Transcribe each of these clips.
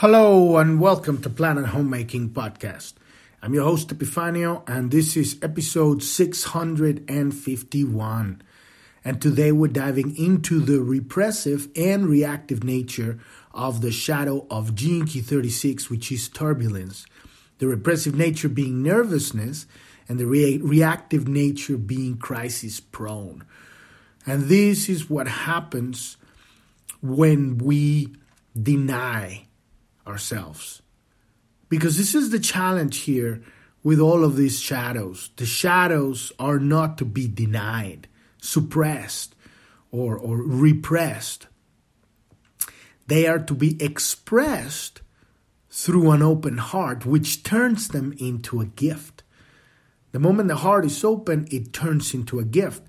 Hello and welcome to Planet Homemaking Podcast. I'm your host Epifanio and this is episode 651. And today we're diving into the repressive and reactive nature of the shadow of Key 36, which is turbulence. The repressive nature being nervousness and the re- reactive nature being crisis prone. And this is what happens when we deny ourselves. Because this is the challenge here with all of these shadows. The shadows are not to be denied, suppressed, or, or repressed. They are to be expressed through an open heart, which turns them into a gift. The moment the heart is open, it turns into a gift.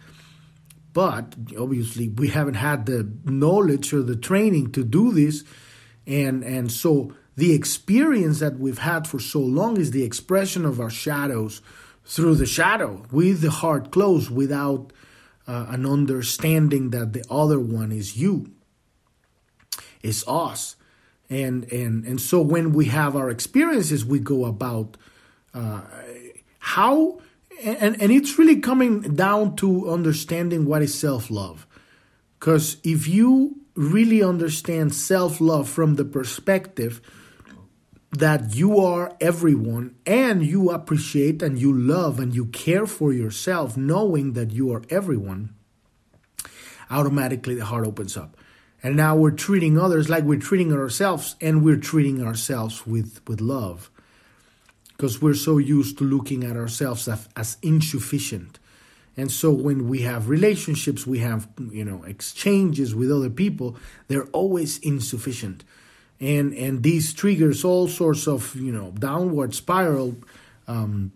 But obviously, we haven't had the knowledge or the training to do this and and so the experience that we've had for so long is the expression of our shadows through the shadow with the heart closed without uh, an understanding that the other one is you. Is us. And and and so when we have our experiences we go about uh, how and and it's really coming down to understanding what is self-love. Because if you really understand self love from the perspective that you are everyone and you appreciate and you love and you care for yourself, knowing that you are everyone, automatically the heart opens up. And now we're treating others like we're treating ourselves, and we're treating ourselves with, with love. Because we're so used to looking at ourselves as, as insufficient and so when we have relationships, we have, you know, exchanges with other people, they're always insufficient. And and these triggers all sorts of, you know, downward spiral um,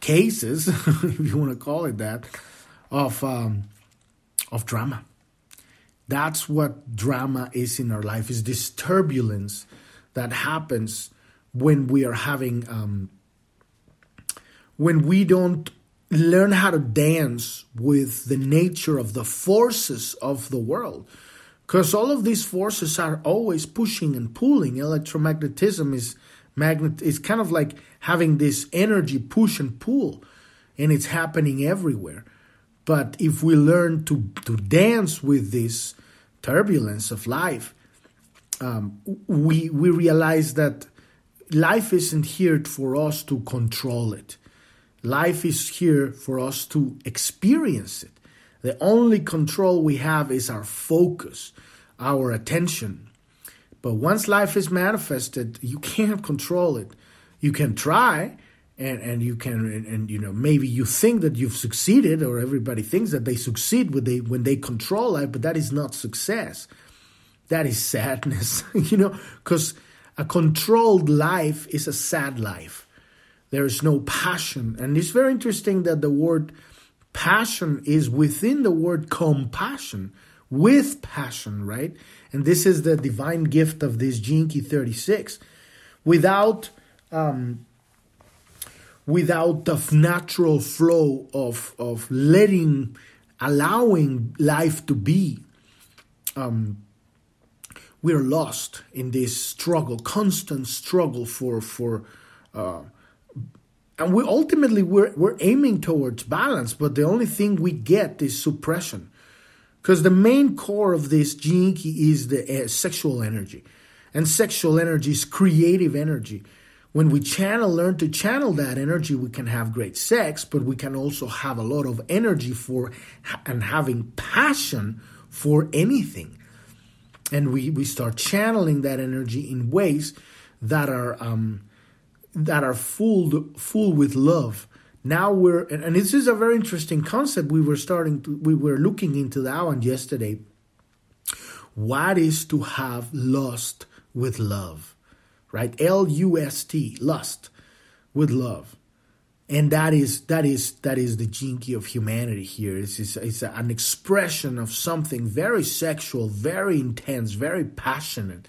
cases, if you want to call it that, of um, of drama. That's what drama is in our life. Is this turbulence that happens when we are having um, when we don't learn how to dance with the nature of the forces of the world. Because all of these forces are always pushing and pulling. Electromagnetism is magnet is kind of like having this energy push and pull, and it's happening everywhere. But if we learn to, to dance with this turbulence of life, um, we we realize that life isn't here for us to control it. Life is here for us to experience it. The only control we have is our focus, our attention. But once life is manifested, you can't control it. You can try, and, and you can and, and, you know maybe you think that you've succeeded or everybody thinks that they succeed when they when they control life but that is not success that is sadness you know because a controlled life is a sad life there is no passion. And it's very interesting that the word passion is within the word compassion, with passion, right? And this is the divine gift of this Key 36. Without um, without the natural flow of of letting allowing life to be um, we're lost in this struggle constant struggle for for uh, and we ultimately we're, we're aiming towards balance but the only thing we get is suppression. Because the main core of this key is the uh, sexual energy. And sexual energy is creative energy. When we channel learn to channel that energy we can have great sex but we can also have a lot of energy for and having passion for anything. And we we start channeling that energy in ways that are um, that are full full with love. Now we're and, and this is a very interesting concept. We were starting to we were looking into that one yesterday. What is to have lust with love? Right? L U S T, lust with love. And that is that is that is the key of humanity here. It's, it's, it's an expression of something very sexual, very intense, very passionate,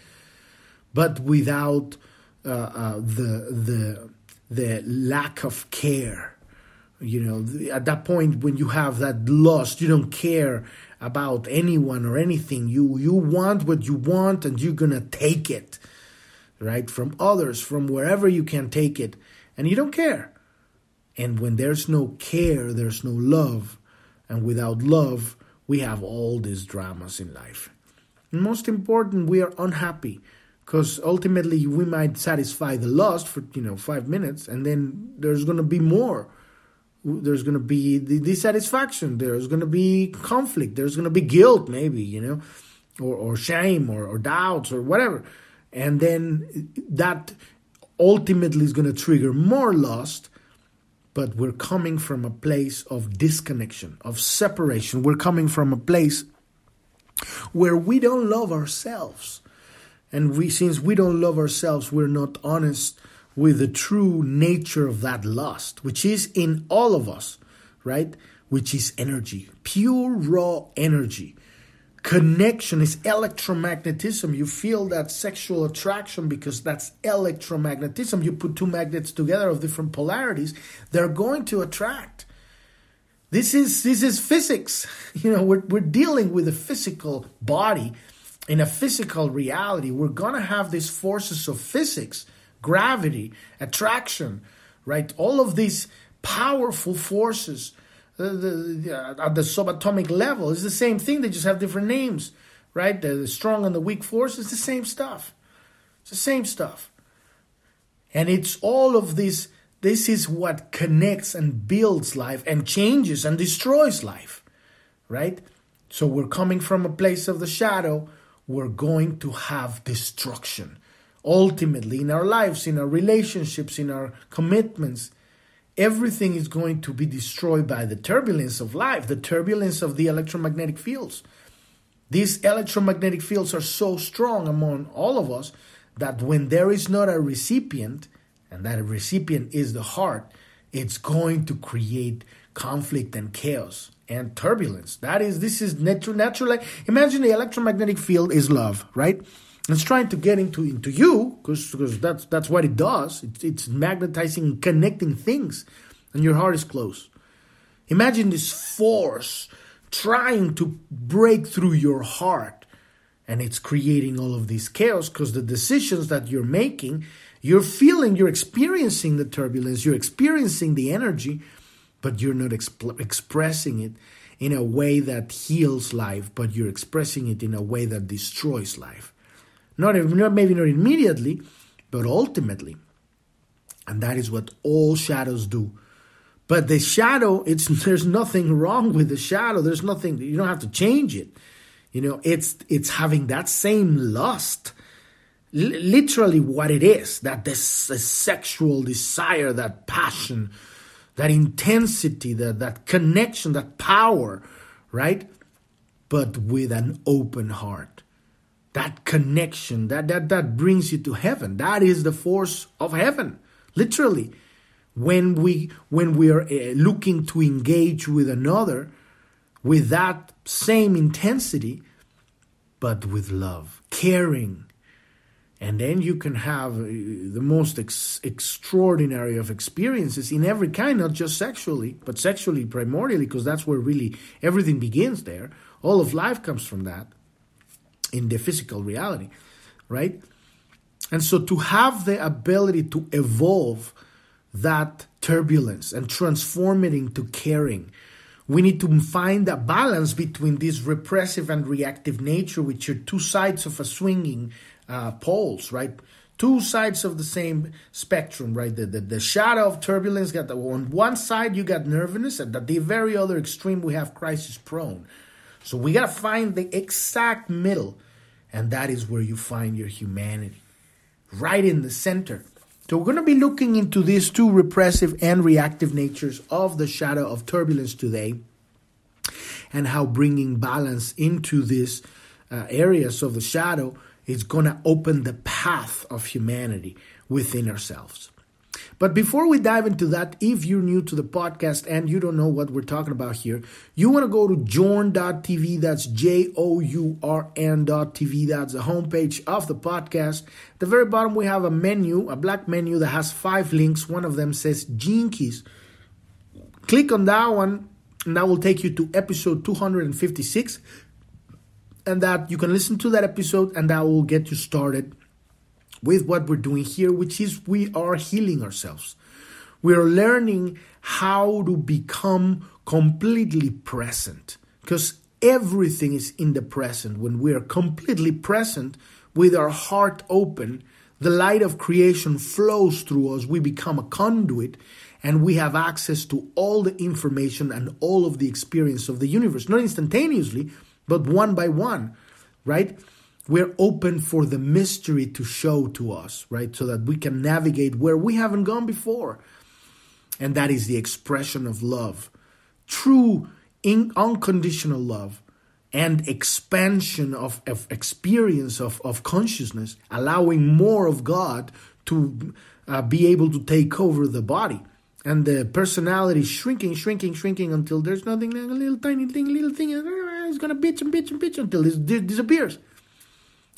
but without Uh, uh, the the the lack of care. You know, at that point when you have that lust, you don't care about anyone or anything. You you want what you want, and you're gonna take it. right? From others, from wherever you can take it, and you don't care. And when there's no care, there's no love. And without love, we have all these dramas in life. And most important, we are unhappy because ultimately we might satisfy the lust for you know five minutes, and then there's going to be more. There's going to be the dissatisfaction. There's going to be conflict. There's going to be guilt, maybe you know, or or shame, or, or doubts, or whatever, and then that ultimately is going to trigger more lust but we're coming from a place of disconnection, of separation. We're coming from a place where we don't love ourselves. And we since we don't love ourselves, we're not honest with the true nature of that lust, which is in all of us, right? Which is energy, pure raw energy connection is electromagnetism. You feel that sexual attraction because that's electromagnetism. You put two magnets together of different polarities, they're going to attract. This is this is physics. You know, we're we're dealing with a physical body in a physical reality. We're gonna have these forces of physics, gravity, attraction, right? All of these powerful forces uh, the, the, uh, at the subatomic level. It's the same thing. They just have different names, right? The, the strong and the weak force is the same stuff. It's the same stuff. And it's all of this. This is what connects and builds life and changes and destroys life, right? So we're coming from a place of the shadow. We're going to have destruction. Ultimately, in our lives, in our relationships, in our commitments, everything is going to be destroyed by the turbulence of life, the turbulence of the electromagnetic fields. These electromagnetic fields are so strong among all of us that when there is not a recipient, and that recipient is the heart, it's going to create conflict and chaos and turbulence. That is, this is natural. Natural. Imagine the electromagnetic field is love, right? It's trying to get into into you because that's that's what it does. It's, it's magnetizing, connecting things, and your heart is closed. Imagine this force trying to break through your heart, and it's creating all of this chaos because the decisions that you're making, you're feeling, you're experiencing the turbulence, you're experiencing the energy, but you're not exp- expressing it in a way that heals life, but you're expressing it in a way that destroys life. Not, not maybe not immediately, but ultimately. And that is what all shadows do. But the shadow, it's there's nothing wrong with the shadow. There's nothing you don't have to change it. You know, it's it's having that same lust. L- literally what it is, that this sexual desire, that passion, that intensity, that, that connection, that power, right? But with an open heart. That connection that that that brings you to heaven. That is the force of heaven literally. When we when we are uh, looking to engage with another with that same intensity but with love caring and then you can have uh, the most ex- extraordinary of experiences in every kind not just sexually but sexually primordially because that's where really everything begins there all of life comes from that in the physical reality, right? And so to have the ability to evolve that turbulence and transform it into caring, we need to find a balance between this repressive and reactive nature, which are two sides of a swinging uh, poles, right? Two sides of the same spectrum, right? The, the, the shadow of turbulence got the, on one side you got nervousness, and at the very other extreme we have crisis prone, so we got to find the exact middle, and that is where you find your humanity, right in the center. So we're going to be looking into these two repressive and reactive natures of the shadow of turbulence today, and how bringing balance into these uh, areas of the shadow is going to open the path of humanity within ourselves. But before we dive into that, if you're new to the podcast and you don't know what we're talking about here, you want to go to journ.tv. That's J O U R N.tv. That's the homepage of the podcast. At the very bottom, we have a menu, a black menu that has five links. One of them says Keys. Click on that one, and that will take you to episode 256. And that you can listen to that episode, and that will get you started with what we're doing here, which is we are healing ourselves. We are learning how to become completely present because everything is in the present. When we are completely present with our heart open, the light of creation flows through us. We become a conduit and we have access to all the information and all of the experience of the universe, not instantaneously, but one by one, right? We're open for the mystery to show to us, right? So that we can navigate where we haven't gone before. And that is the expression of love. True, in, unconditional love and expansion of, of experience of, of consciousness, allowing more of God to uh, be able to take over the body. And the personality shrinking, shrinking, shrinking until there's nothing, a little tiny thing, little thing, it's gonna bitch and bitch and bitch until it disappears.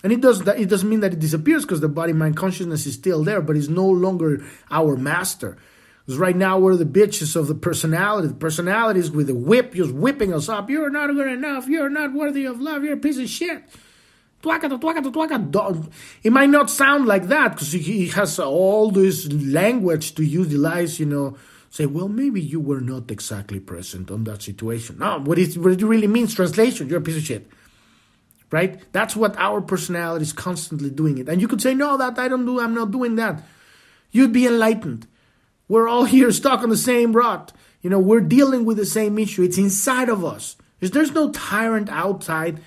And it does that. It doesn't mean that it disappears because the body mind consciousness is still there, but it's no longer our master. Because right now we're the bitches of the personality. The personalities with the whip just whipping us up. You're not good enough. You're not worthy of love. You're a piece of shit. It might not sound like that because he has all this language to utilize, you know, say, well, maybe you were not exactly present on that situation. No, what it really means, translation, you're a piece of shit right? That's what our personality is constantly doing it. And you could say, no, that I don't do, I'm not doing that. You'd be enlightened. We're all here stuck on the same rut. You know, we're dealing with the same issue. It's inside of us. There's no tyrant outside.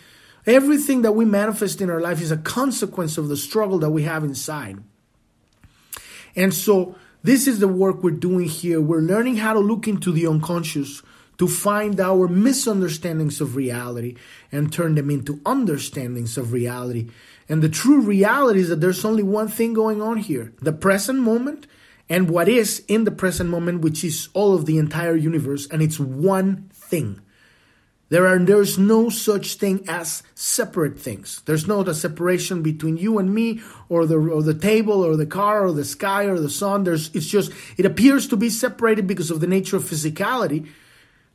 Everything that we manifest in our life is a consequence of the struggle that we have inside. And so, this is the work we're doing here. We're learning how to look into the unconscious to find our misunderstandings of reality and turn them into understandings of reality. And the true reality is that there's only one thing going on here the present moment and what is in the present moment, which is all of the entire universe, and it's one thing. There are there's no such thing as separate things. There's no the separation between you and me or the or the table or the car or the sky or the sun. There's it's just it appears to be separated because of the nature of physicality,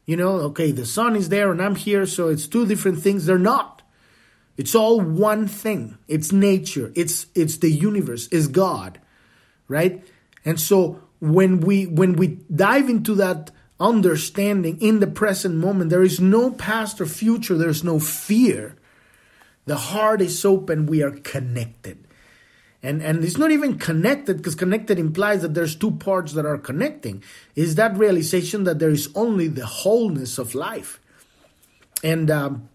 you know, okay, the sun is there and I'm here, so it's two different things. They're not. It's all one thing. It's nature. It's it's the universe. It's God, right? And so when we when we dive into that understanding in the present moment, there is no past or future. There's no fear. The heart is open. We are connected and and it's not even connected because connected implies that there's two parts that are connecting. Is that realization that there is only the wholeness of life. And um,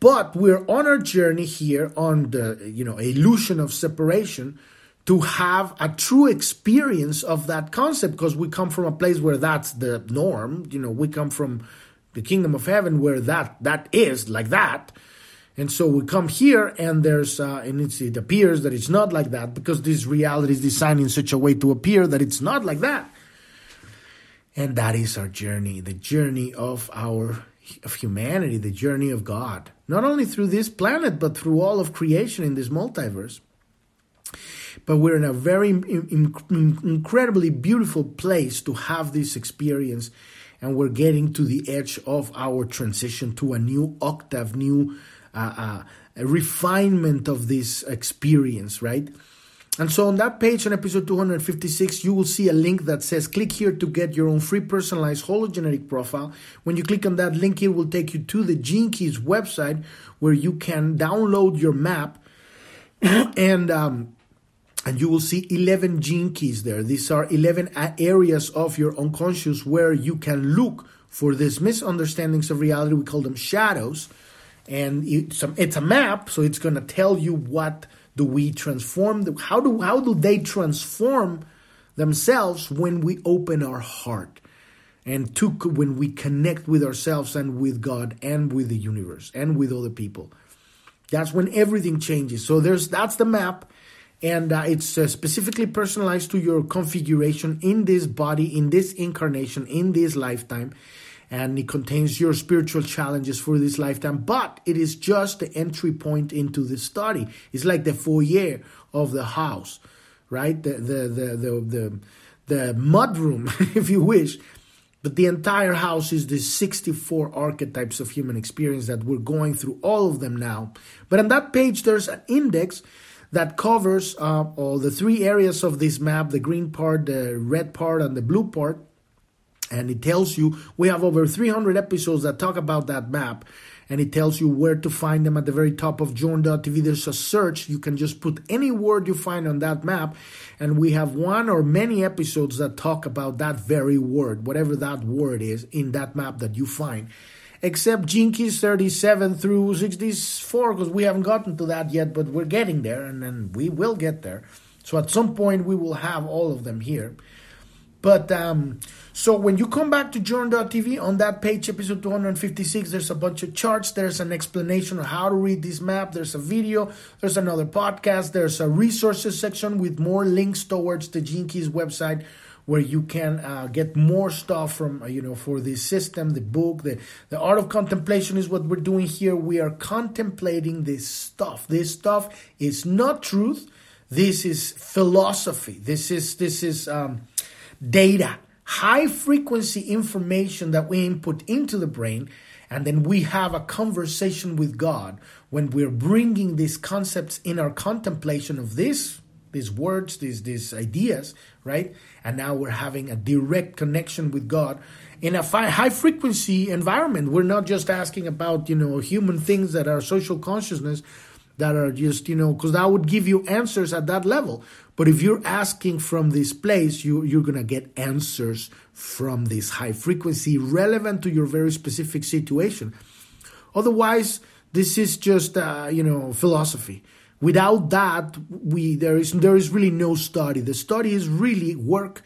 but we're on our journey here on the you know illusion of separation to have a true experience of that concept because we come from a place where that's the norm. You know we come from the kingdom of heaven where that that is like that and so we come here, and there's uh, and it appears that it's not like that because this reality is designed in such a way to appear that it's not like that. And that is our journey, the journey of our of humanity, the journey of God, not only through this planet but through all of creation in this multiverse. But we're in a very in, in, incredibly beautiful place to have this experience, and we're getting to the edge of our transition to a new octave, new a refinement of this experience, right? And so on that page on episode 256, you will see a link that says click here to get your own free personalized hologenetic profile. When you click on that link, it will take you to the Gene Keys website where you can download your map and um, and you will see 11 gene keys there. These are 11 areas of your unconscious where you can look for these misunderstandings of reality. We call them shadows and it's a, it's a map, so it's going to tell you what do we transform, how do how do they transform themselves when we open our heart and to when we connect with ourselves and with God and with the universe and with other people. That's when everything changes. So there's that's the map and uh, it's uh, specifically personalized to your configuration in this body in this incarnation in this lifetime and it contains your spiritual challenges for this lifetime, but it is just the entry point into the study. It's like the foyer of the house, right? The the the the the, the mudroom, if you wish. But the entire house is the 64 archetypes of human experience that we're going through all of them now. But on that page, there's an index that covers uh, all the three areas of this map the green part, the red part, and the blue part. And it tells you we have over 300 episodes that talk about that map and it tells you where to find them at the very top of journ.tv. There's a search. You can just put any word you find on that map, and we have one or many episodes that talk about that very word, whatever that word is in that map that you find. Except Gene Keys 37 through 64, because we haven't gotten to that yet, but we're getting there, and then we will get there. So at some point, we will have all of them here. But um, so when you come back to journ.tv on that page, episode 256, there's a bunch of charts. There's an explanation of how to read this map. There's a video. There's another podcast. There's a resources section with more links towards the Gene Keys website where you can uh, get more stuff from uh, you know for the system the book the the art of contemplation is what we're doing here we are contemplating this stuff this stuff is not truth this is philosophy this is this is um, data, high frequency information that we input into the brain, and then we have a conversation with God when we're bringing these concepts in our contemplation of this these words, these these ideas, right? And now we're having a direct connection with God in a high frequency environment. We're not just asking about you know human things that are social consciousness, that are just you know because that would give you answers at that level. But if you're asking from this place you you're going to get answers from this high frequency relevant to your very specific situation. Otherwise this is just uh, you know philosophy. Without that we there is there is really no study. The study is really work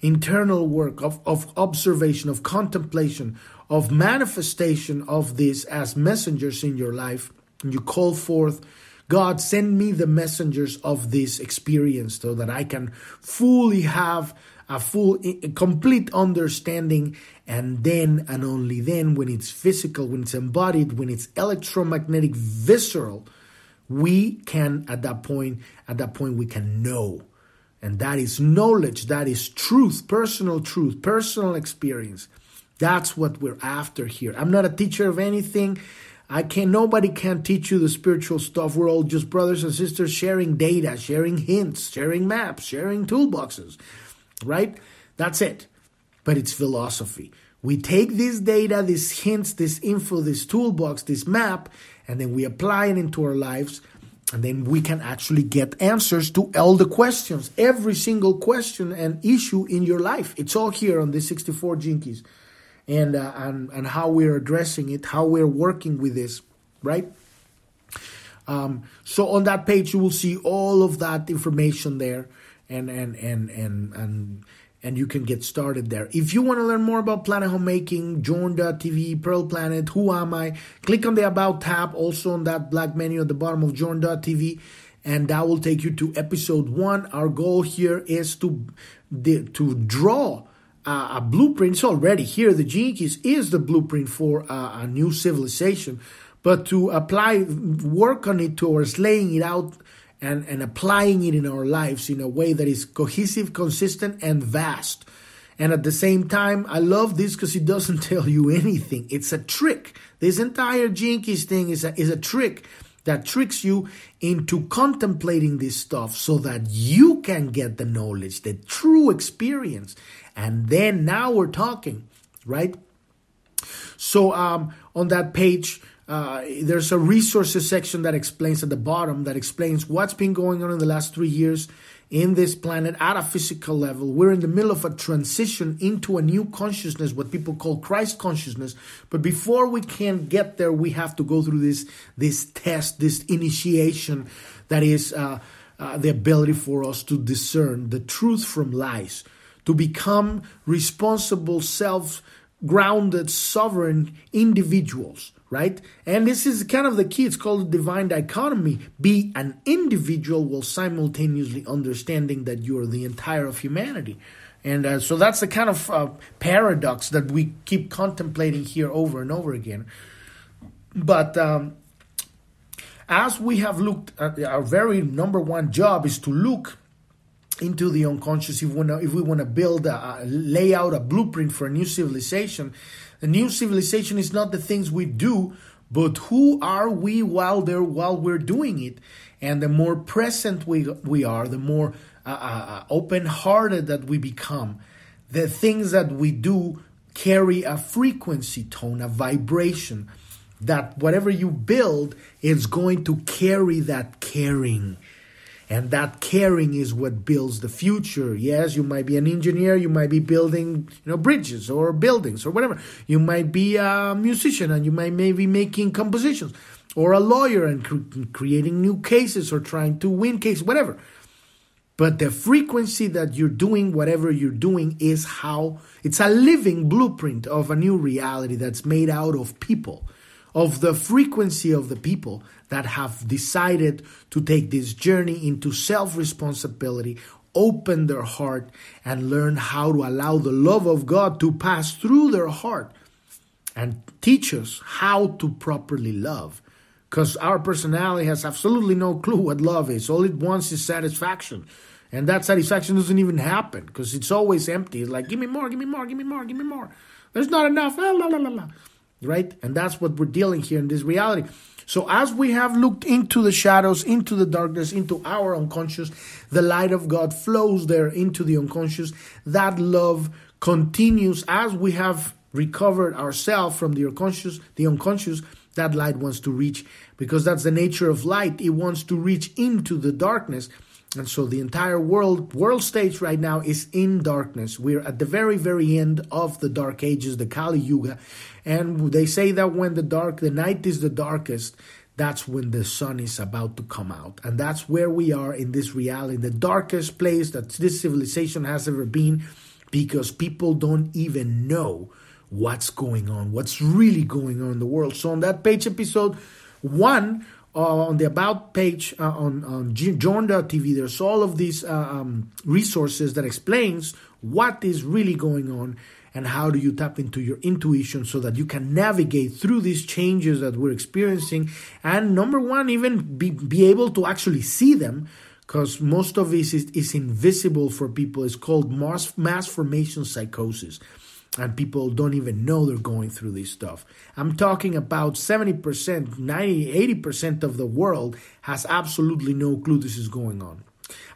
internal work of, of observation of contemplation of manifestation of this as messengers in your life you call forth, God, send me the messengers of this experience so that I can fully have a full, complete understanding. And then, and only then, when it's physical, when it's embodied, when it's electromagnetic, visceral, we can, at that point, at that point, we can know. And that is knowledge, that is truth, personal truth, personal experience. That's what we're after here. I'm not a teacher of anything. I can nobody can teach you the spiritual stuff. We're all just brothers and sisters sharing data, sharing hints, sharing maps, sharing toolboxes. Right? That's it. But it's philosophy. We take this data, these hints, this info, this toolbox, this map, and then we apply it into our lives. And then we can actually get answers to all the questions, every single question and issue in your life. It's all here on the 64 Gene Keys and uh, and and how we're addressing it, how we're working with this, right? Um, so on that page, you will see all of that information there, and and and and and and you can get started there. If you want to learn more about Planet Homemaking, Journ.tv, Pearl Planet, Who Am I? Click on the About tab, also on that black menu at the bottom of Journ.tv, and that will take you to episode one. Our goal here is to to draw uh, a blueprint. It's already here. The Gene Keys is the blueprint for uh, a new civilization. But to apply, work on it towards laying it out and, and applying it in our lives in a way that is cohesive, consistent, and vast. And at the same time, I love this because it doesn't tell you anything. It's a trick. This entire Gene Keys thing is a, is a trick that tricks you into contemplating this stuff so that you can get the knowledge, the true experience. And then now we're talking, right? So um, on that page, uh, there's a resources section that explains at the bottom that explains what's been going on in the last three years in this planet at a physical level. We're in the middle of a transition into a new consciousness, what people call Christ consciousness. But before we can get there, we have to go through this this test, this initiation that is uh, uh, the ability for us to discern the truth from lies, to become responsible, self grounded, sovereign individuals right? And this is kind of the key. It's called divine dichotomy. Be an individual while simultaneously understanding that you're the entire of humanity. And uh, so that's the kind of uh, paradox that we keep contemplating here over and over again. But um, as we have looked at our very number one job is to look into the unconscious if we want to, build a, a lay out a blueprint for a new civilization a new civilization is not the things we do, but who are we while there while we're doing it? And the more present we, we are, the more uh, uh, uh open hearted that we become, the things that we do carry a frequency tone, a vibration that whatever you build is going to carry that caring. And that caring is what builds the future. Yes, you might be an engineer, you might be building, you know, bridges or buildings or whatever. You might be a musician and you might maybe making compositions or a lawyer and cre- creating new cases or trying to win cases, whatever. But the frequency that you're doing whatever you're doing is how it's a living blueprint of a new reality that's made out of people, of the frequency of the people that have decided to take this journey into self responsibility, open their heart, and learn how to allow the love of God to pass through their heart and teach us how to properly love because our personality has absolutely no clue what love is. All it wants is satisfaction. And that satisfaction doesn't even happen because it's always empty. It's like, give me more, give me more, give me more, give me more. There's not enough. La, la, la, la. Right? And that's what we're dealing here in this reality. So, as we have looked into the shadows, into the darkness, into our unconscious, the light of God flows there into the unconscious. That love continues as we have recovered ourselves from the unconscious, the unconscious that light wants to reach because that's the nature of light. It wants to reach into the darkness. And so the entire world world stage right now is in darkness. We're at the very very end of the dark ages, the Kali Yuga. And they say that when the dark the night is the darkest, that's when the sun is about to come out. And that's where we are in this reality, the darkest place that this civilization has ever been because people don't even know what's going on, what's really going on in the world. So on that page episode one, uh, on the about page uh, on on Journ.tv, there's all of these uh, um, resources that explains what is really going on and how do you tap into your intuition so that you can navigate through these changes that we're experiencing and number one even be, be able to actually see them because most of this is, is invisible for people. It's called mass, mass formation psychosis and people don't even know they're going through this stuff. I'm talking about 70%, 90, 80% of the world has absolutely no clue this is going on.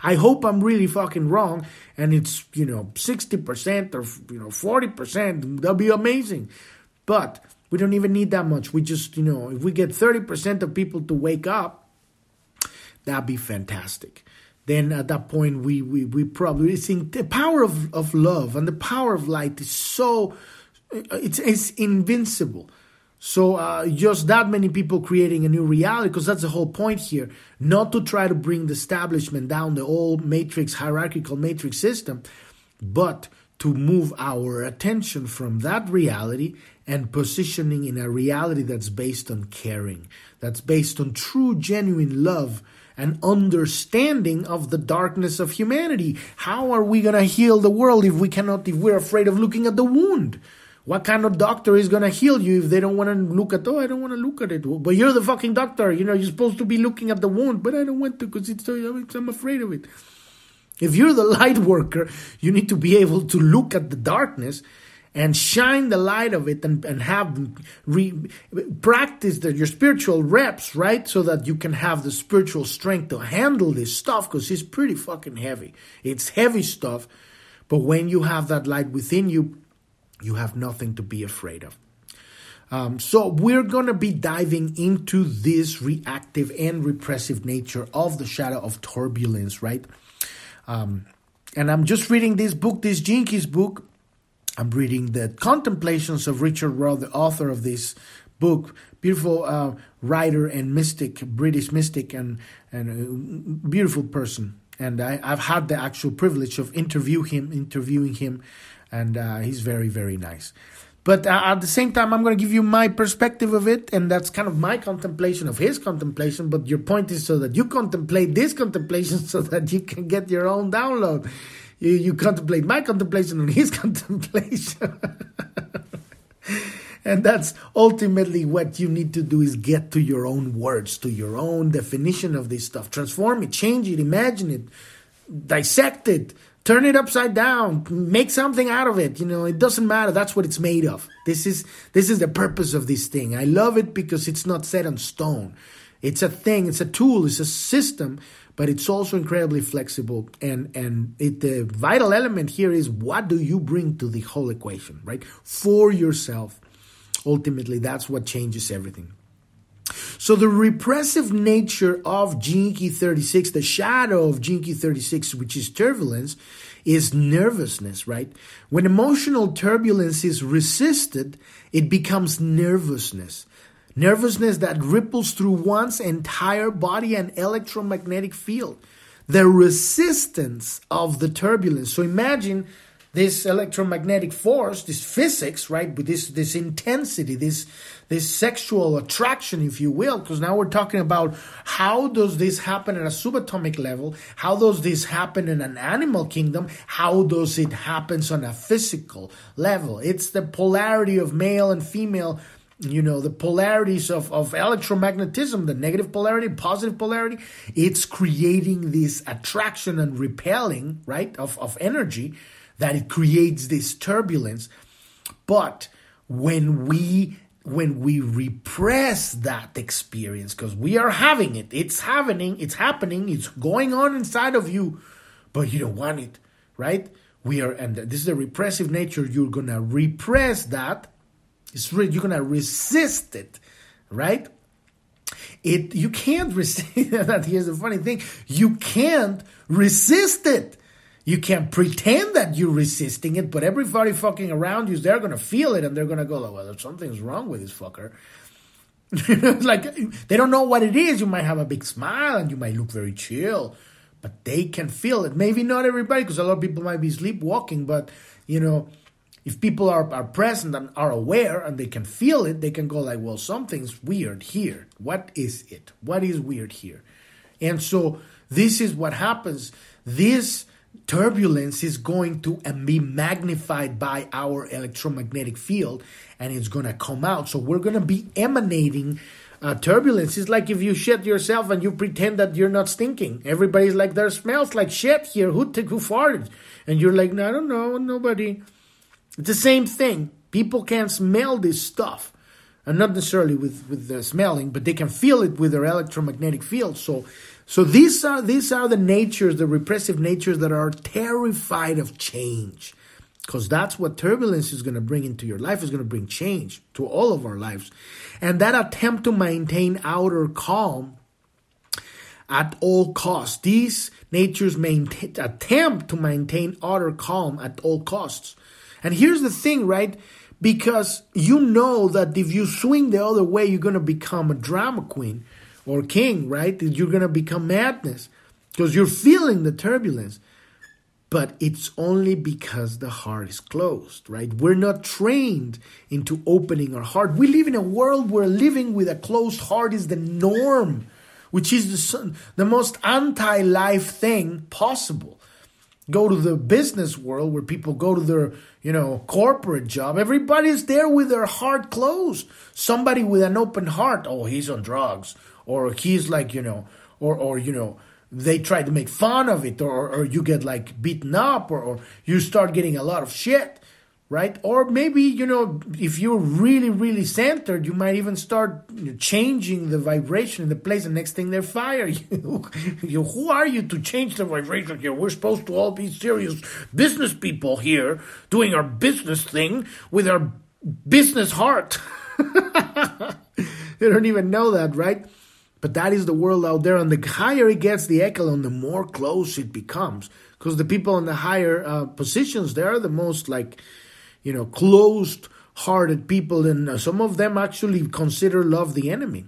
I hope I'm really fucking wrong and it's, you know, 60% or, you know, 40%. That'll be amazing. But we don't even need that much. We just, you know, if we get 30% of people to wake up, that'd be fantastic then at that point we we, we probably think the power of, of love and the power of light is so it's it's invincible. So uh, just that many people creating a new reality because that's the whole point here. Not to try to bring the establishment down the old matrix hierarchical matrix system but to move our attention from that reality and positioning in a reality that's based on caring that's based on true genuine love an understanding of the darkness of humanity. How are we going to heal the world if we cannot, if we're afraid of looking at the wound? What kind of doctor is going to heal you if they don't want to look at, oh, I don't want to look at it. But you're the fucking doctor. You know, you're supposed to be looking at the wound, but I don't want to because it's, I'm afraid of it. If you're the light worker, you need to be able to look at the darkness and shine the light of it and, and have re, practice the, your spiritual reps, right? So that you can have the spiritual strength to handle this stuff because it's pretty fucking heavy. It's heavy stuff. But when you have that light within you, you have nothing to be afraid of. Um, so we're going to be diving into this reactive and repressive nature of the shadow of turbulence, right? Um, and I'm just reading this book, this Keys book, I'm reading the Contemplations of Richard Rudd, the author of this book, beautiful uh, writer and mystic, British mystic, and and beautiful person. And I, have had the actual privilege of interview him, interviewing him, and uh, he's very very nice. But uh, at the same time, I'm going to give you my perspective of it, and that's kind of my contemplation of his contemplation. But your point is so that you contemplate this contemplation so that you can get your own download you, you contemplate my contemplation and his contemplation. and that's ultimately what you need to do is get to your own words, to your own definition of this stuff. Transform it, change it, imagine it, dissect it, turn it upside down, make something out of it. You know, it doesn't matter. That's what it's made of. This is this is the purpose of this thing. I love it because it's not set on stone. It's a thing, it's a tool, it's a system, but it's also incredibly flexible. And and it, the vital element here is what do you bring to the whole equation, right? For yourself. Ultimately, that's what changes everything. So the repressive nature of Gene Key 36, the shadow of Gene Key 36, which is turbulence, is nervousness, right? When emotional turbulence is resisted, it becomes nervousness. Nervousness that ripples through one's entire body and electromagnetic field. The resistance of the turbulence. So imagine this electromagnetic force, this physics, right? With this this intensity, this this sexual attraction, if you will, because now we're talking about how does this happen at a subatomic level? How does this happen in an animal kingdom? How does it happens on a physical level? It's the polarity of male and female you know the polarities of, of electromagnetism the negative polarity positive polarity it's creating this attraction and repelling right of, of energy that it creates this turbulence. But when we when we repress that experience because we are having it it's happening it's happening it's going on inside of you but you don't want it right we are and this is a repressive nature you're gonna repress that it's re- you're gonna resist it right it you can't resist that here's the funny thing you can't resist it you can't pretend that you're resisting it, but everybody fucking around you, they're gonna feel it and they're gonna go, well, something's wrong with this fucker. like they don't know what it is. You might have a big smile and you might look very chill, but they can feel it. Maybe not everybody, because a lot of people might be sleepwalking, but you know, if people are, are present and are aware and they can feel it, they can go like, well, something's weird here. What is it? What is weird here? And so this is what happens. This turbulence is going to be magnified by our electromagnetic field and it's going to come out. So we're going to be emanating uh, turbulence. It's like if you shit yourself and you pretend that you're not stinking. Everybody's like, there smells like shit here. Who, t- who farted? And you're like, no, I don't know, nobody. It's the same thing. People can smell this stuff. And not necessarily with, with the smelling, but they can feel it with their electromagnetic field. So so these are these are the natures, the repressive natures that are terrified of change. Because that's what turbulence is going to bring into your life, is going to bring change to all of our lives. And that attempt to maintain outer calm at all costs. These natures maintain, attempt to maintain outer calm at all costs. And here's the thing, right? Because you know that if you swing the other way, you're going to become a drama queen or king, right? You're going to become madness because you're feeling the turbulence. But it's only because the heart is closed, right? We're not trained into opening our heart. We live in a world where living with a closed heart is the norm, which is the, the most anti life thing possible. Go to the business world where people go to their, you know, corporate job. Everybody's there with their heart closed. Somebody with an open heart, oh, he's on drugs. Or he's like you know or or you know they try to make fun of it. Or or you get like beaten up. Or, or you start getting a lot of shit right or maybe you know if you're really really centered you might even start changing the vibration in the place and next thing they fire you. you who are you to change the vibration here we're supposed to all be serious business people here doing our business thing with our business heart they don't even know that right but that is the world out there, and the higher it gets the echelon, the more close it becomes. Because the people in the higher uh, positions, they are the most like, you know, closed-hearted people, and uh, some of them actually consider love the enemy.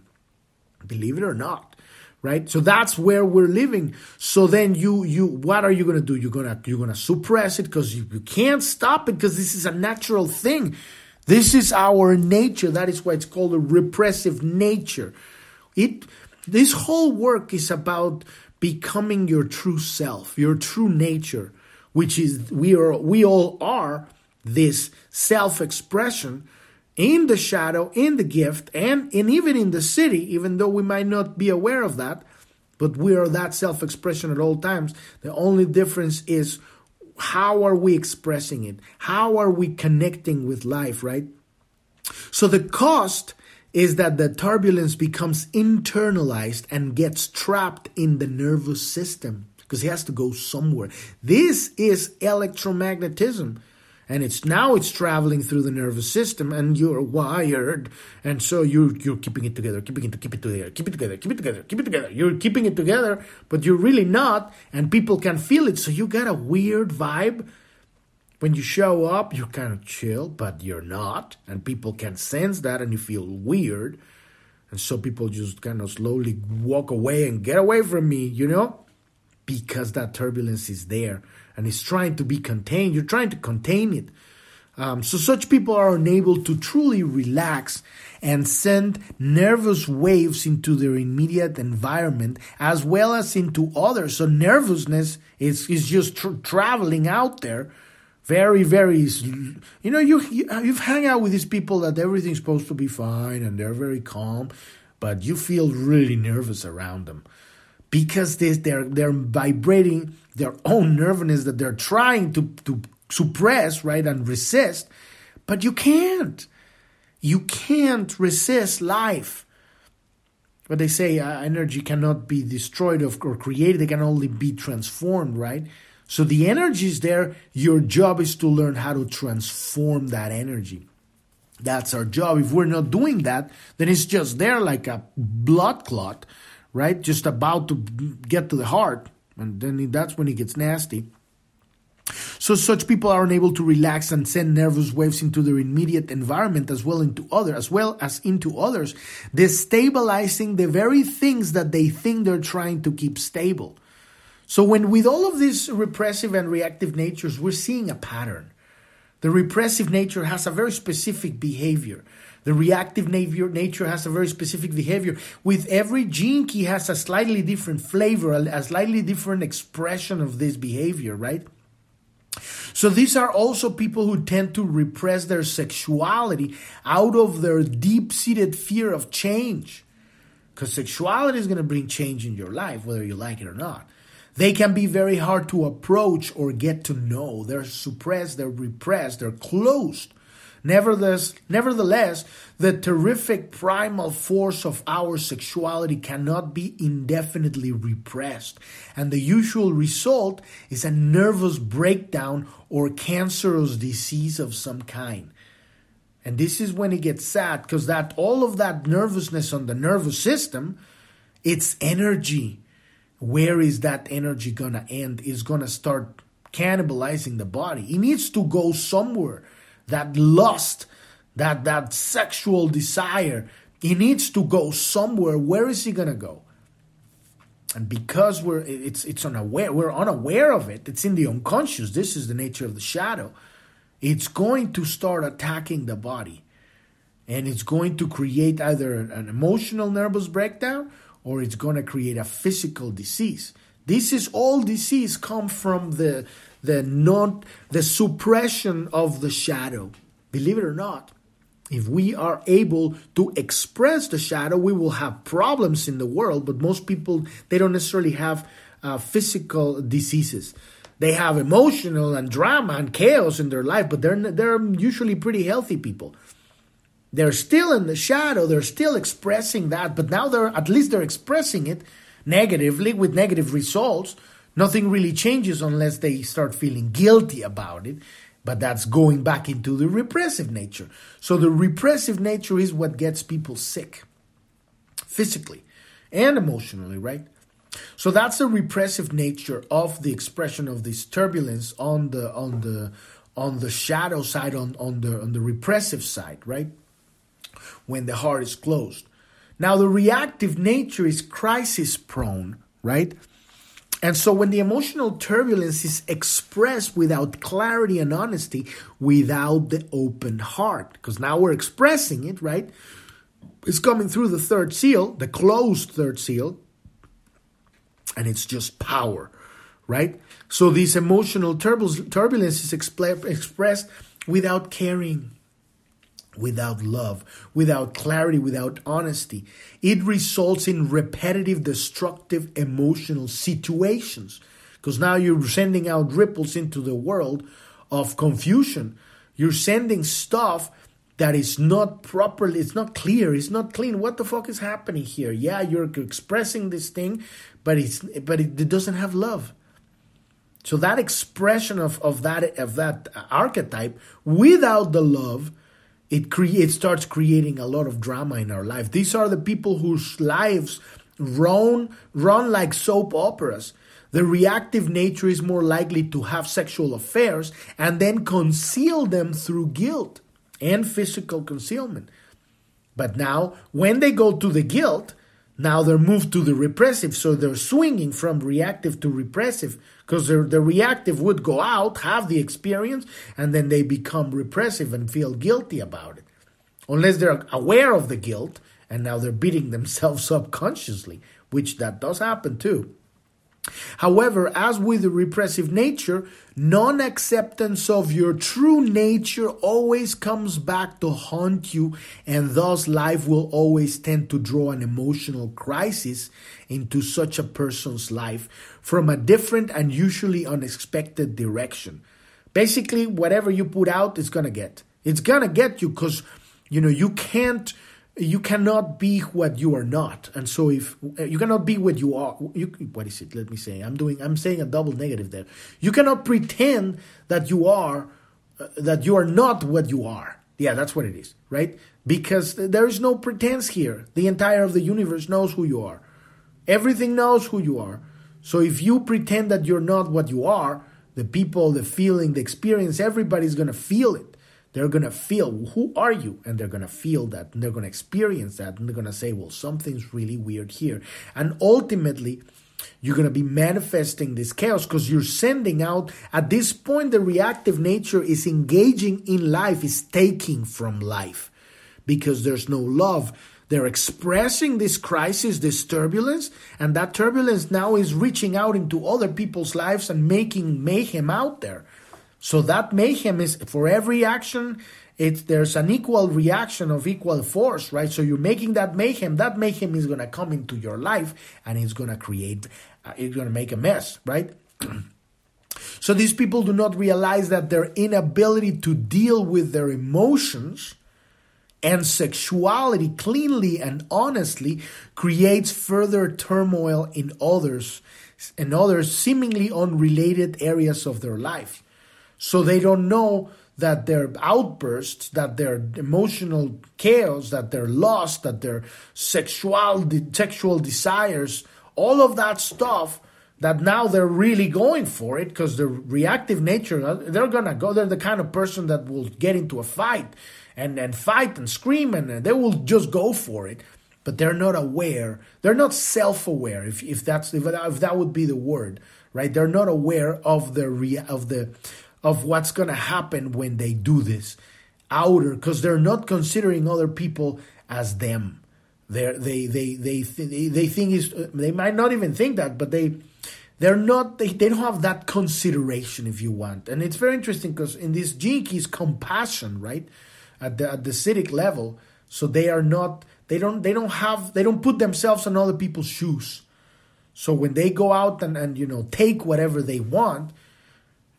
Believe it or not, right? So that's where we're living. So then you, you, what are you gonna do? You're gonna, you're gonna suppress it because you, you can't stop it because this is a natural thing. This is our nature. That is why it's called a repressive nature. It this whole work is about becoming your true self, your true nature, which is we are we all are this self-expression in the shadow, in the gift, and, and even in the siddhi, even though we might not be aware of that, but we are that self-expression at all times. The only difference is how are we expressing it? How are we connecting with life, right? So the cost is that the turbulence becomes internalized and gets trapped in the nervous system because it has to go somewhere. This is electromagnetism. And it's now it's traveling through the nervous system and you're wired. And so you're you're keeping it together, keeping it keep it together, keep it together, keep it together, keep it together. You're keeping it together, but you're really not, and people can feel it. So you got a weird vibe. When you show up, you're kind of chill, but you're not. And people can sense that and you feel weird. And so people just kind of slowly walk away and get away from me, you know? Because that turbulence is there and it's trying to be contained. You're trying to contain it. Um, so such people are unable to truly relax and send nervous waves into their immediate environment as well as into others. So nervousness is, is just tra- traveling out there very, very, you know, you, you, you've hung out with these people that everything's supposed to be fine and they're very calm, but you feel really nervous around them because they, they're, they're vibrating their own nervousness that they're trying to, to suppress, right, and resist, but you can't. You can't resist life. But they say uh, energy cannot be destroyed or created, it can only be transformed, right? So the energy is there. Your job is to learn how to transform that energy. That's our job. If we're not doing that, then it's just there like a blood clot, right? Just about to get to the heart and then that's when it gets nasty. So such people are unable to relax and send nervous waves into their immediate environment as well into other as well as into others, destabilizing the very things that they think they're trying to keep stable. So when with all of these repressive and reactive natures, we're seeing a pattern. The repressive nature has a very specific behavior. The reactive nature has a very specific behavior. With every gene has a slightly different flavor, a slightly different expression of this behavior, right? So these are also people who tend to repress their sexuality out of their deep-seated fear of change. Because sexuality is going to bring change in your life, whether you like it or not. They can be very hard to approach or get to know. They're suppressed, they're repressed, they're closed Nevertheless, nevertheless, the terrific primal force of our sexuality cannot be indefinitely repressed, and the usual result is a nervous breakdown or cancerous disease of some kind. And this is when it gets sad because that all of that nervousness on the nervous system, it's energy. Where is that energy gonna end? It's gonna start cannibalizing the body. It needs to go somewhere that lust, that that sexual desire, he needs to go somewhere. Where is he gonna go? And because we're it's it's unaware, we're unaware of it. It's in the unconscious. This is the nature of the shadow. It's going to start attacking the body. And it's going to create either an emotional nervous breakdown or it's going to create a physical disease. This is all disease come from the the not the suppression of the shadow. Believe it or not, if we are able to express the shadow, we will have problems in the world. But most people they don't necessarily have uh, physical diseases. They have emotional and drama and chaos in their life, but they're they're usually pretty healthy people. They're still in the shadow. They're still expressing that, but now they're at least they're expressing it negatively with negative results. Nothing really changes unless they start feeling guilty about it, but that's going back into the repressive nature. So the repressive nature is what gets people sick physically and emotionally, right? So that's the repressive nature of the expression of this turbulence on the on the on the shadow side on, on the on the repressive side, right? When the heart is closed. Now the reactive nature is crisis prone, right? And so when the emotional turbulence is expressed without clarity and honesty, without the open heart, because now we're expressing it, right? It's coming through the third seal, the closed third seal, and it's just power, right? So this emotional turbulence is expressed without caring, without love, without clarity, without honesty. It results in repetitive, destructive emotional situations. Because now you're sending out ripples into the world of confusion. You're sending stuff that is not properly, it's not clear, it's not clean. What the fuck is happening here? Yeah, you're expressing this thing, but it's but it, it doesn't have love. So that expression of, of that of that archetype without the love, it create starts creating a lot of drama in our life. These are the people whose lives run run like soap operas. The reactive nature is more likely to have sexual affairs and then conceal them through guilt and physical concealment. But now, when they go to the guilt, now they're moved to the repressive. So they're swinging from reactive to repressive because the reactive would go out, have the experience, and then they become repressive and feel guilty about it. Unless they're aware of the guilt and now they're beating themselves up consciously, which that does happen too. However, as with the repressive nature, non acceptance of your true nature always comes back to haunt you, and thus life will always tend to draw an emotional crisis into such a person's life from a different and usually unexpected direction. Basically, whatever you put out is gonna get. It's gonna get you because you know you can't you cannot be what you are not. And so if you cannot be what you are you, what is it? Let me say i'm doing i'm saying a double negative there. You cannot pretend that you are uh, that you are not what you are. Yeah that's what it is right? Because there is no pretense here. The entire of the universe knows who you are. Everything knows who you are. So if you pretend that you're not what you are the people the feeling the experience everybody's going to feel it they're going to feel, who are you? And they're going to feel that, and they're going to experience that, and they're going to say, well, something's really weird here. And ultimately, you're going to be manifesting this chaos because you're sending out, at this point, the reactive nature is engaging in life, is taking from life because there's no love. They're expressing this crisis, this turbulence, and that turbulence now is reaching out into other people's lives and making mayhem out there. So that mayhem is for every action, it's there's an equal reaction of equal force, right? So you're making that mayhem. That mayhem is gonna come into your life and it's gonna create, uh, it's gonna make a mess, right? so these people do not realize that their inability to deal with their emotions and sexuality cleanly and honestly creates further turmoil in others in other seemingly unrelated areas of their life. So they don't know that their outbursts, that their emotional chaos, that their lust, that their sexual sexual desires, all of that stuff that now they're really going for it because the reactive nature uh, they're gonna go they're the kind of person that will get into a fight and and fight and scream and they will just go for it but they're not aware they're not self-aware if, if that's if, if that would be the word right? They're not aware of the of the of what's going to happen when they do this. Outer because they're not considering other people as them. They're, they they they they they think is they might not even think that but they they're not they, they don't have that consideration if you want. And it's very interesting because in this gene keys compassion right at the at the siddhic level so they are not they don't they don't have they don't put themselves in other people's shoes. So when they go out and and you know take whatever they want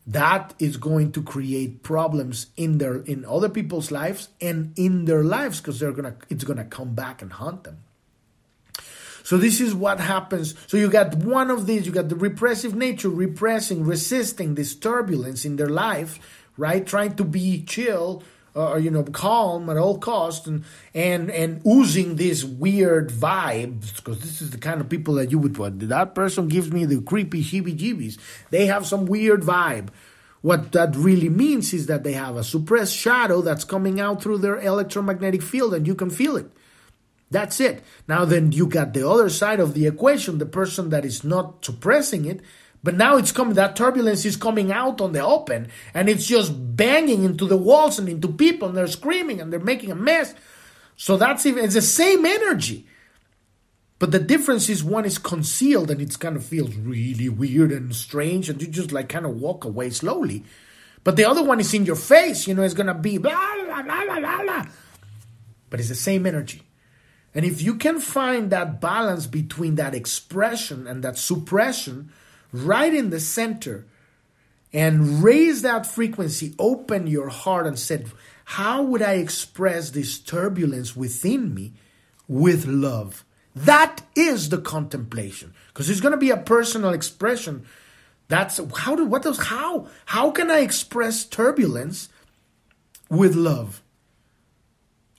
that is going to create problems in their in other people's lives and in their lives because they're gonna it's gonna come back and haunt them. So this is what happens. So you got one of these you got the repressive nature repressing resisting this turbulence in their life right? Trying to be chill uh, you know, calm at all costs and and and oozing this weird vibe because this is the kind of people that you would what that person gives me the creepy heebie-jeebies. They have some weird vibe. What that really means is that they have a suppressed shadow that's coming out through their electromagnetic field and you can feel it. That's it. Now then you got the other side of the equation, the person that is not suppressing it but now it's coming, that turbulence is coming out on the open and it's just banging into the walls and into people and they're screaming and they're making a mess. So that's even, it's the same energy. But the difference is one is concealed and it kind of feels really weird and strange and you just like kind of walk away slowly. But the other one is in your face, you know, it's going to be blah, blah, blah, blah, blah, blah. But it's the same energy. And if you can find that balance between that expression and that suppression, right in the center and raise that frequency, open your heart and said, How would I express this turbulence within me with love? That is the contemplation. Because it's going to be a personal expression. That's how do what does how how can I express turbulence with love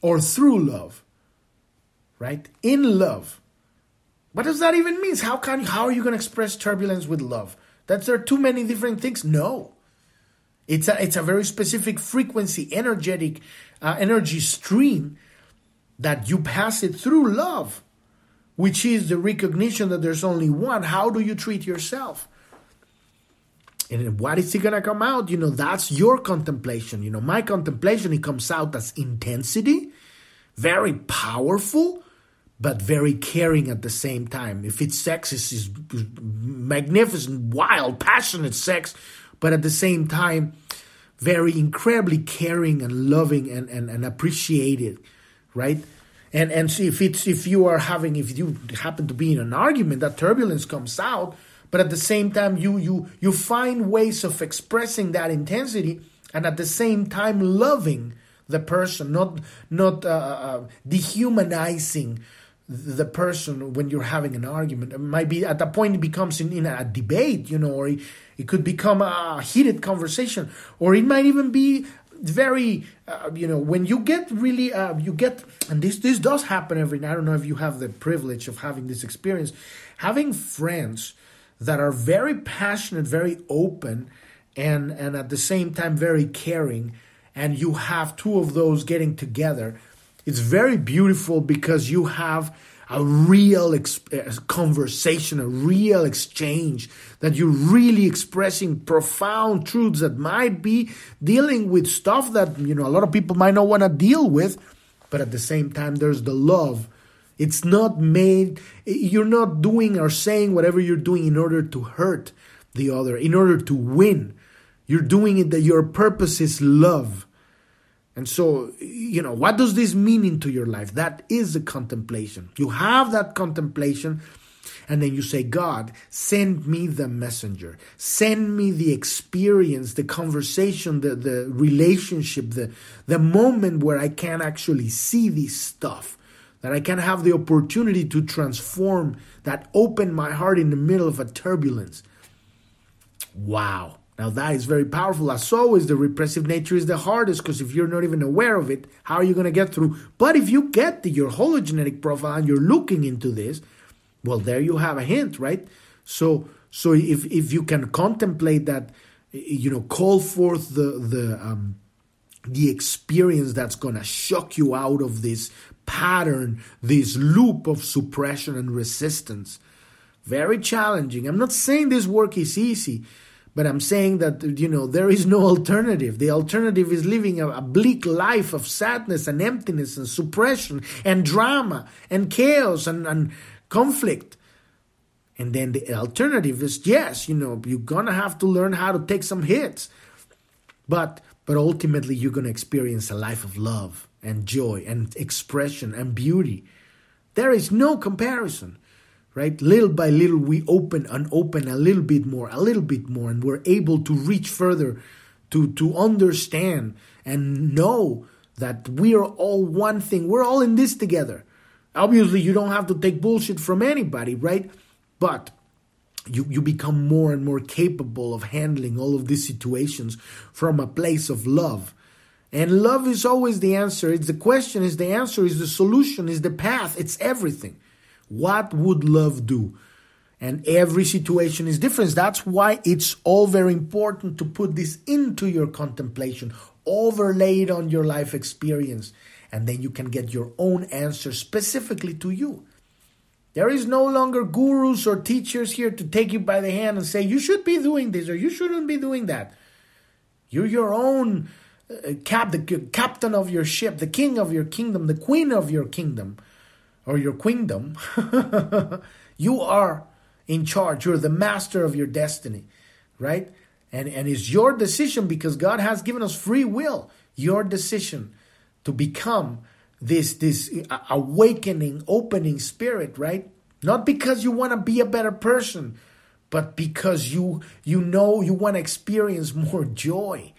or through love? Right? In love. What does that even mean? How can how are you going to express turbulence with love? That there are too many different things? No. It's a it's a very specific frequency, energetic uh, energy stream that you pass it through love, which is the recognition that there's only one. How do you treat yourself? And what is it gonna come out? You know, that's your contemplation. You know, my contemplation it comes out as intensity, very powerful, but very caring at the same time. If it's sex, it's, it's magnificent, wild, passionate sex, but at the same time, very incredibly caring and loving and, and, and appreciated, right? And and if it's if you are having if you happen to be in an argument, that turbulence comes out, but at the same time you you you find ways of expressing that intensity and at the same time loving the person, not not uh, uh, uh dehumanizing the person when you're having an argument. It might be at that point it becomes in, in a debate, you know, or it, it, could become a heated conversation, or it might even be very, uh, you know, when you get really, uh, you get, and this this does happen every. I don't know if you have the privilege of having this experience, having friends that are very passionate, very open, and and at the same time very caring, and you have two of those getting together it's very beautiful because you have a real ex- conversation, a real exchange, that you're really expressing profound truths that might be dealing with stuff that, you know, a lot of people might not want to deal with, but at the same time, there's the love. It's not made, you're not doing or saying whatever you're doing in order to hurt the other, in order to win. You're doing it that your purpose is love. And so, you know, what does this mean into your life? That is the contemplation. You have that contemplation, and then you say, God, send me the messenger. Send me the experience, the conversation, the, the relationship, the, the moment where I can actually see this stuff, that I can have the opportunity to transform, that open my heart in the middle of a turbulence. Wow. Now, that is very powerful. As always, the repressive nature is the hardest because if you're not even aware of it, how are you going to get through? But if you get the, your hologenetic profile and you're looking into this, well, there you have a hint, right? So, so if, if you can contemplate that, you know, call forth the, the, um, the experience that's going to shock you out of this pattern, this loop of suppression and resistance. Very challenging. I'm not saying this work is easy but I'm saying that, you know, there is no alternative. The alternative is living a, a, bleak life of sadness and emptiness and suppression and drama and chaos and, and conflict. And then the alternative is yes, you know, you're to have to learn how to take some hits. But but ultimately you're to experience a life of love and joy and expression and beauty. There is no comparison right? Little by little, we open and open a little bit more, a little bit more, and we're able to reach further, to to understand and know that we are all one thing. We're all in this together. Obviously, you don't have to take bullshit from anybody, right? But you, you become more and more capable of handling all of these situations from a place of love. And love is always the answer. It's the question, is the answer, is the solution, is the path, it's everything. What would love do? And every situation is different. That's why it's all very important to put this into your contemplation, overlay it on your life experience, and then you can get your own answer specifically to you. There is no longer gurus or teachers here to take you by the hand and say, you should be doing this or you shouldn't be doing that. You're your own uh, cap, the captain of your ship, the king of your kingdom, the queen of your kingdom or your kingdom, you are in charge. You're the master of your destiny, right? And, and it's your decision because God has given us free will. Your decision to become this, this uh, awakening, opening spirit, right? Not because you want to be a better person, but because you you know you want to experience more joy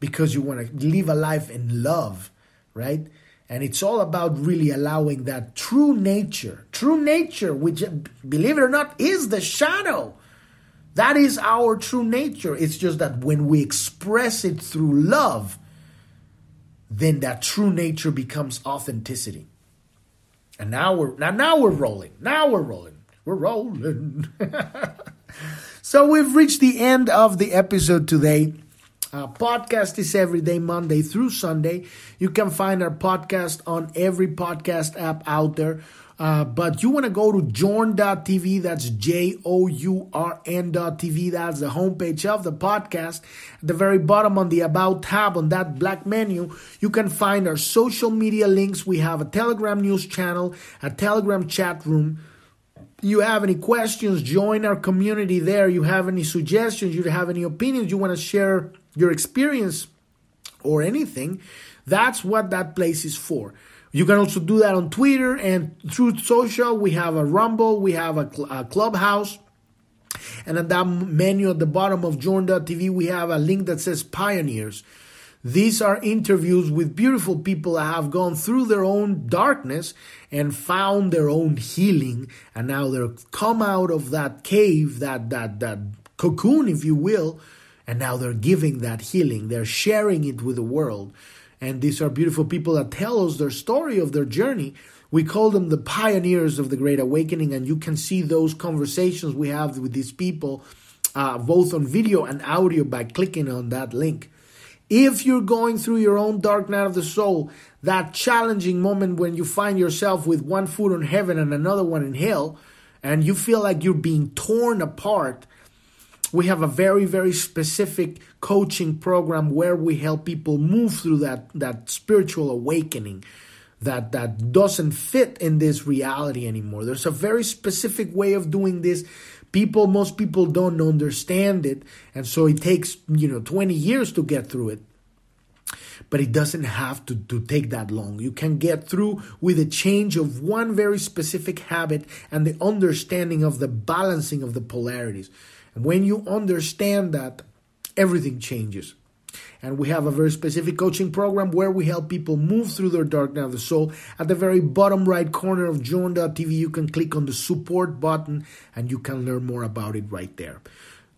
because you want to live a life in love, right? And it's all about really allowing that true nature, true nature, which, believe it or not, is the shadow. That is our true nature. It's just that when we express it through love, then that true nature becomes authenticity. And now we're now, now we're rolling. Now we're rolling. We're rolling. so we've reached the end of the episode today. Uh, podcast is every day, Monday through Sunday. You can find our podcast on every podcast app out there. Uh, but you want to go to journ.tv, that's J O U R N.tv, that's the homepage of the podcast. At the very bottom on the About tab on that black menu, you can find our social media links. We have a Telegram news channel, a Telegram chat room. You have any questions, join our community there. You have any suggestions, you have any opinions, you want to share your experience or anything, that's what that place is for. You can also do that on Twitter and through social. We have a Rumble, we have a, cl- a Clubhouse. And at that menu at the bottom of Journ.tv, we have a link that says Pioneers. These are interviews with beautiful people that have gone through their own darkness and found their own healing. And now they're come out of that cave, that, that, that cocoon, if you will, and now they're giving that healing. They're sharing it with the world. And these are beautiful people that tell us their story of their journey. We call them the pioneers of the Great Awakening, and you can see those conversations we have with these people uh, both on video and audio by clicking on that link. If you're going through your own dark night of the soul, that challenging moment when you find yourself with one foot on heaven and another one in hell, and you feel like you're being torn apart, we have a very very specific coaching program where we help people move through that that spiritual awakening that that doesn't fit in this reality anymore there's a very specific way of doing this people most people don't understand it and so it takes you know 20 years to get through it but it doesn't have to, to take that long. You can get through with a change of one very specific habit and the understanding of the balancing of the polarities. When you understand that, everything changes. And we have a very specific coaching program where we help people move through their dark night of the soul. At the very bottom right corner of Journ.tv, you can click on the support button and you can learn more about it right there.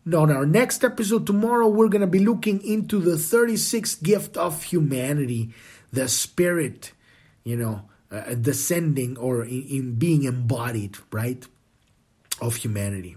Now, on our next episode tomorrow, we're going to be looking into the 36th gift of humanity, the spirit, you know, uh, descending or in, in being embodied, right, of humanity.